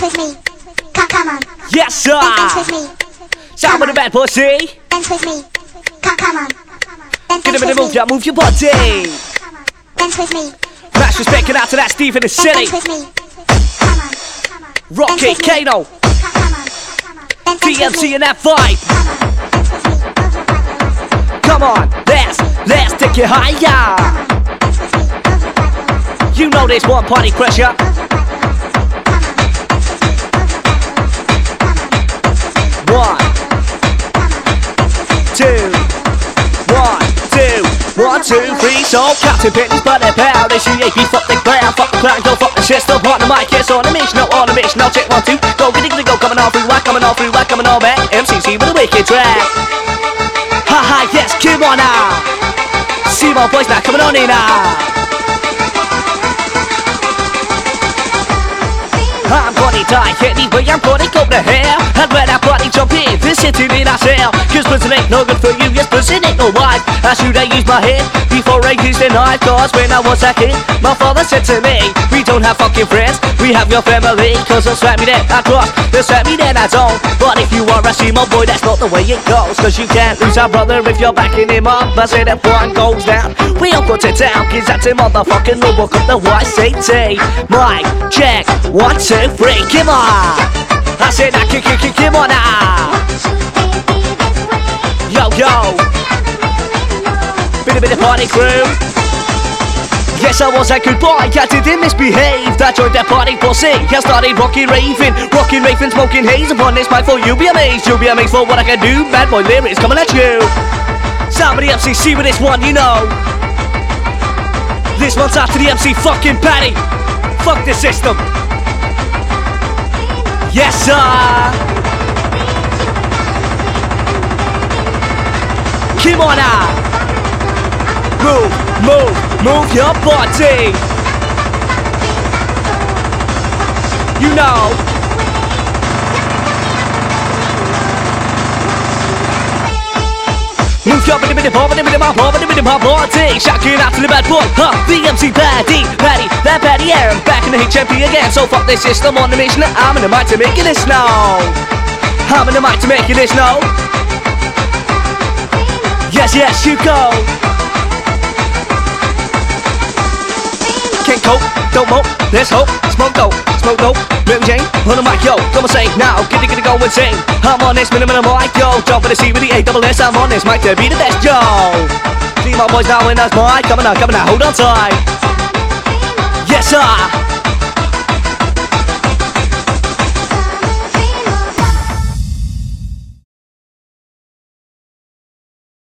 Dance with me. Come, come on. Yes, sir. Dance with me. Sound with the bad pussy. Dance with me. Come, come on. Dance, Get dance with move, me. move your body. Come on. Dance with me. Mash respect it out to that Steve in the city. dance with me. Come on. Come on. Rocky, Dance. Kano, Come, come on. Come. Dance, dance with DMC and that vibe. Come on. Dance with me. Move your body. Come on, let's, let's take it higher. Come on. Dance with me. Move your body. You know this one party pressure. Two, one, two, one, two, three. So Captain Pitney's but they're proud. ACAP, fuck the ground, fuck the clown, go fuck the system. On the mic, yes, on the mission, no on the mission. Now check one, two, go, giddy, giddy, go, coming all through, whack, coming all through, whack, coming all back. MCC with a wicked track. Ha ha, yes, come on now. See my boys now coming on in now. I'm gonna die anyway, I'm gonna go to hell And when I body jump in, city in I sell Cause prison ain't no good for you, yes prison ain't no wife How should I use my head before I use the knife? Cause when I was a kid, my father said to me We don't have fucking friends, we have your family. Cause they'll slap me then I cross, they'll slap me then I don't. But if you are a my boy, that's not the way it goes. Cause you can't lose our brother if you're backing him up. I said if one goes down, we all go to town. Cause that's a motherfucking book of the YCT Mike, check, one, two, three, come on. I said I kick, kick, kick, come on now A bit party crew. Yes, I was a good boy, I didn't misbehave. I joined that party for pussy, I started rocking raving Rocking raving, smoking haze. Upon this mic for you'll be amazed. You'll be amazed for what I can do, bad boy lyrics coming at you. Somebody MCC with this one, you know. This one's after the MC fucking Patty Fuck the system. Yes, sir. Now Move, move, move your body. You know. Move your body, body, body, body, body, my body Shocking out to the bad boy, huh, the MC Paddy Paddy, that Paddy Air, I'm back in the HMP again. So fuck this system on the mission, I'm in the mic to make it this now. I'm in the mic to make it this now. Yes, yes, you go Can't cope, don't mope, let's hope. Smoke dope, smoke dope, Mary Jane On the mic, yo, come on say now Get it, get it, go insane. I'm on this minimum mic, yo Jump with the C with the A double S I'm on this mic to be the best, yo. See my boys now in that's mic Coming out, coming out, hold on tight. Yes, sir